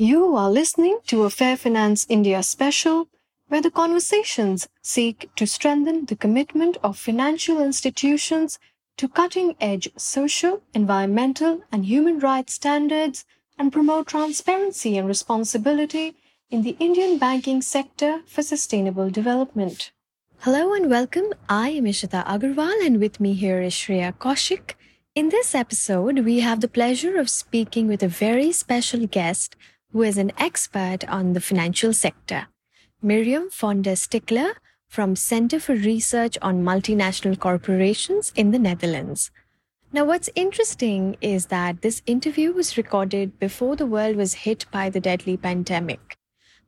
You are listening to a Fair Finance India special where the conversations seek to strengthen the commitment of financial institutions to cutting edge social, environmental, and human rights standards and promote transparency and responsibility in the Indian banking sector for sustainable development. Hello and welcome. I am Ishita Agarwal, and with me here is Shreya Kaushik. In this episode, we have the pleasure of speaking with a very special guest who is an expert on the financial sector. Miriam Vander Stichele from Center for Research on Multinational Corporations in the Netherlands. Now, what's interesting is that this interview was recorded before the world was hit by the deadly pandemic.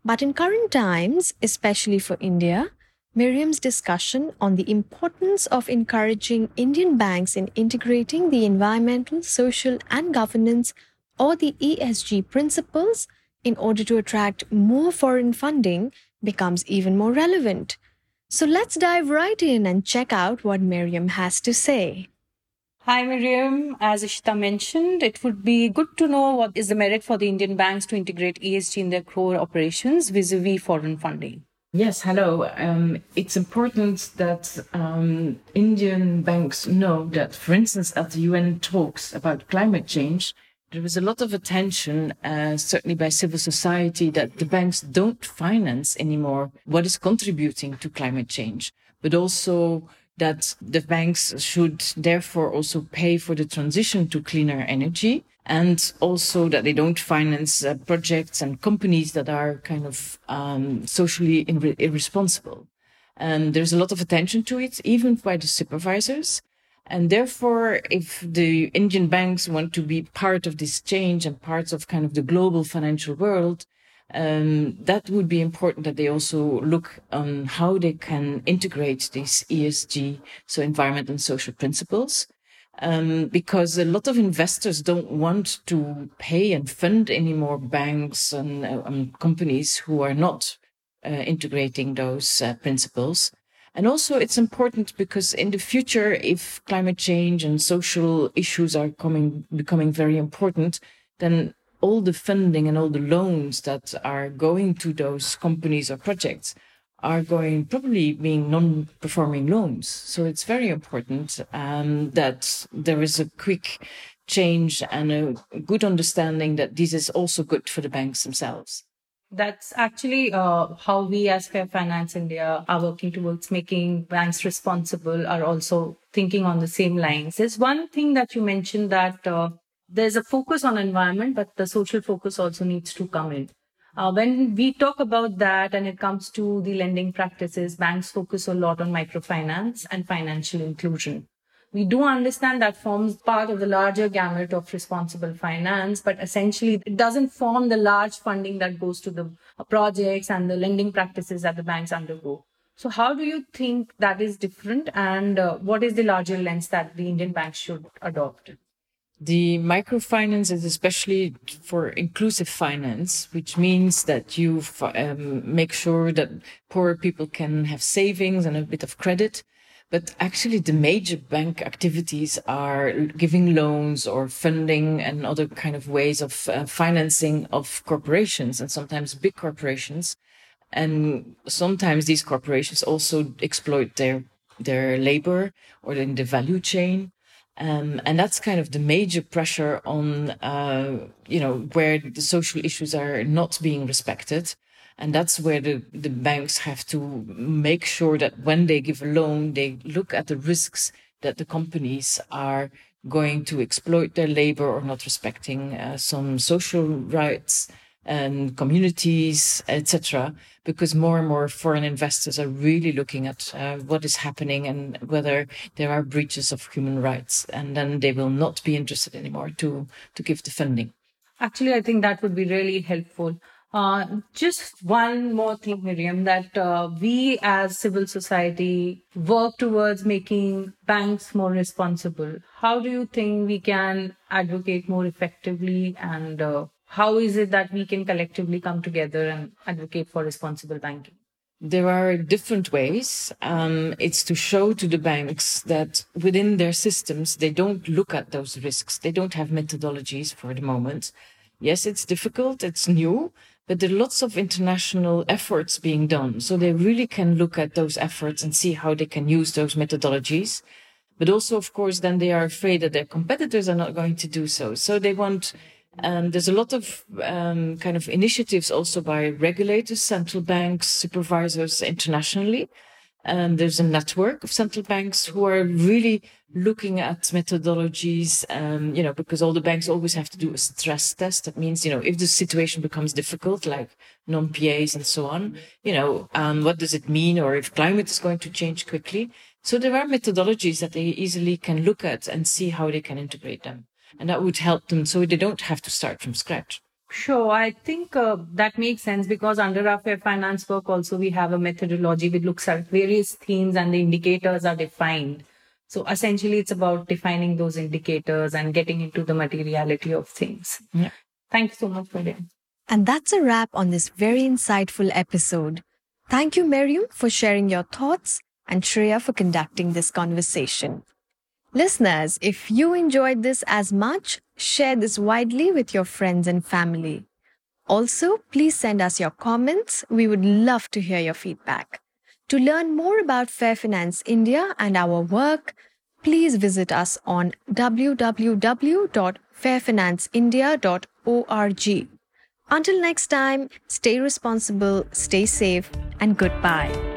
But in current times, especially for India, Miriam's discussion on the importance of encouraging Indian banks in integrating the environmental, social, and governance or the ESG principles in order to attract more foreign funding becomes even more relevant. So let's dive right in and check out what Miriam has to say. Hi, Miriam. As Ishita mentioned, it would be good to know what is the merit for the Indian banks to integrate ESG in their core operations vis-a-vis foreign funding. Yes, hello. Um, it's important that um, Indian banks know that, for instance, at the UN talks about climate change, there is a lot of attention, uh, certainly by civil society, that the banks don't finance anymore what is contributing to climate change, but also that the banks should therefore also pay for the transition to cleaner energy and also that they don't finance uh, projects and companies that are kind of um, socially irresponsible. And there's a lot of attention to it, even by the supervisors. And therefore, if the Indian banks want to be part of this change and parts of kind of the global financial world, um, that would be important that they also look on how they can integrate these ESG, so environmental and social principles. Um, because a lot of investors don't want to pay and fund any more banks and uh, um, companies who are not uh, integrating those uh, principles. And also it's important because in the future, if climate change and social issues are coming, becoming very important, then all the funding and all the loans that are going to those companies or projects are going probably being non-performing loans. So it's very important um, that there is a quick change and a good understanding that this is also good for the banks themselves. That's actually uh, how we as Fair Finance India are working towards making banks responsible, are also thinking on the same lines. There's one thing that you mentioned that uh, there's a focus on environment, but the social focus also needs to come in. Uh, when we talk about that and it comes to the lending practices, banks focus a lot on microfinance and financial inclusion. We do understand that forms part of the larger gamut of responsible finance, but essentially it doesn't form the large funding that goes to the projects and the lending practices that the banks undergo. So how do you think that is different and uh, what is the larger lens that the Indian banks should adopt? The microfinance is especially for inclusive finance, which means that you um, make sure that poor people can have savings and a bit of credit but actually, the major bank activities are giving loans or funding and other kind of ways of uh, financing of corporations and sometimes big corporations. And sometimes these corporations also exploit their, their labor or in the value chain. Um, and that's kind of the major pressure on, uh, you know, where the social issues are not being respected. And that's where the, the banks have to make sure that when they give a loan, they look at the risks that the companies are going to exploit their labor or not respecting uh, some social rights and communities, etc. Because more and more foreign investors are really looking at uh, what is happening and whether there are breaches of human rights, and then they will not be interested anymore to to give the funding. Actually, I think that would be really helpful. Uh, just one more thing, Miriam, that uh, we as civil society work towards making banks more responsible. How do you think we can advocate more effectively and uh, how is it that we can collectively come together and advocate for responsible banking? There are different ways. Um, it's to show to the banks that within their systems, they don't look at those risks. They don't have methodologies for the moment Yes, it's difficult, it's new, but there are lots of international efforts being done. So they really can look at those efforts and see how they can use those methodologies. But also, of course, then they are afraid that their competitors are not going to do so. So they want, um, there's a lot of um, kind of initiatives also by regulators, central banks, supervisors internationally and there's a network of central banks who are really looking at methodologies, um, you know, because all the banks always have to do a stress test. That means, you know, if the situation becomes difficult, like non-PAs and so on, you know, um, what does it mean? Or if climate is going to change quickly. So there are methodologies that they easily can look at and see how they can integrate them. And that would help them so they don't have to start from scratch. Sure. I think uh, that makes sense because under our fair finance work also we have a methodology which looks at various themes and the indicators are defined. So essentially it's about defining those indicators and getting into the materiality of things. Yeah. Thank you so much, Miriam. And that's a wrap on this very insightful episode. Thank you, Miriam, for sharing your thoughts and Shreya for conducting this conversation. Listeners, if you enjoyed this as much, share this widely with your friends and family. Also, please send us your comments. We would love to hear your feedback. To learn more about Fair Finance India and our work, please visit us on www.fairfinanceindia.org. Until next time, stay responsible, stay safe, and goodbye.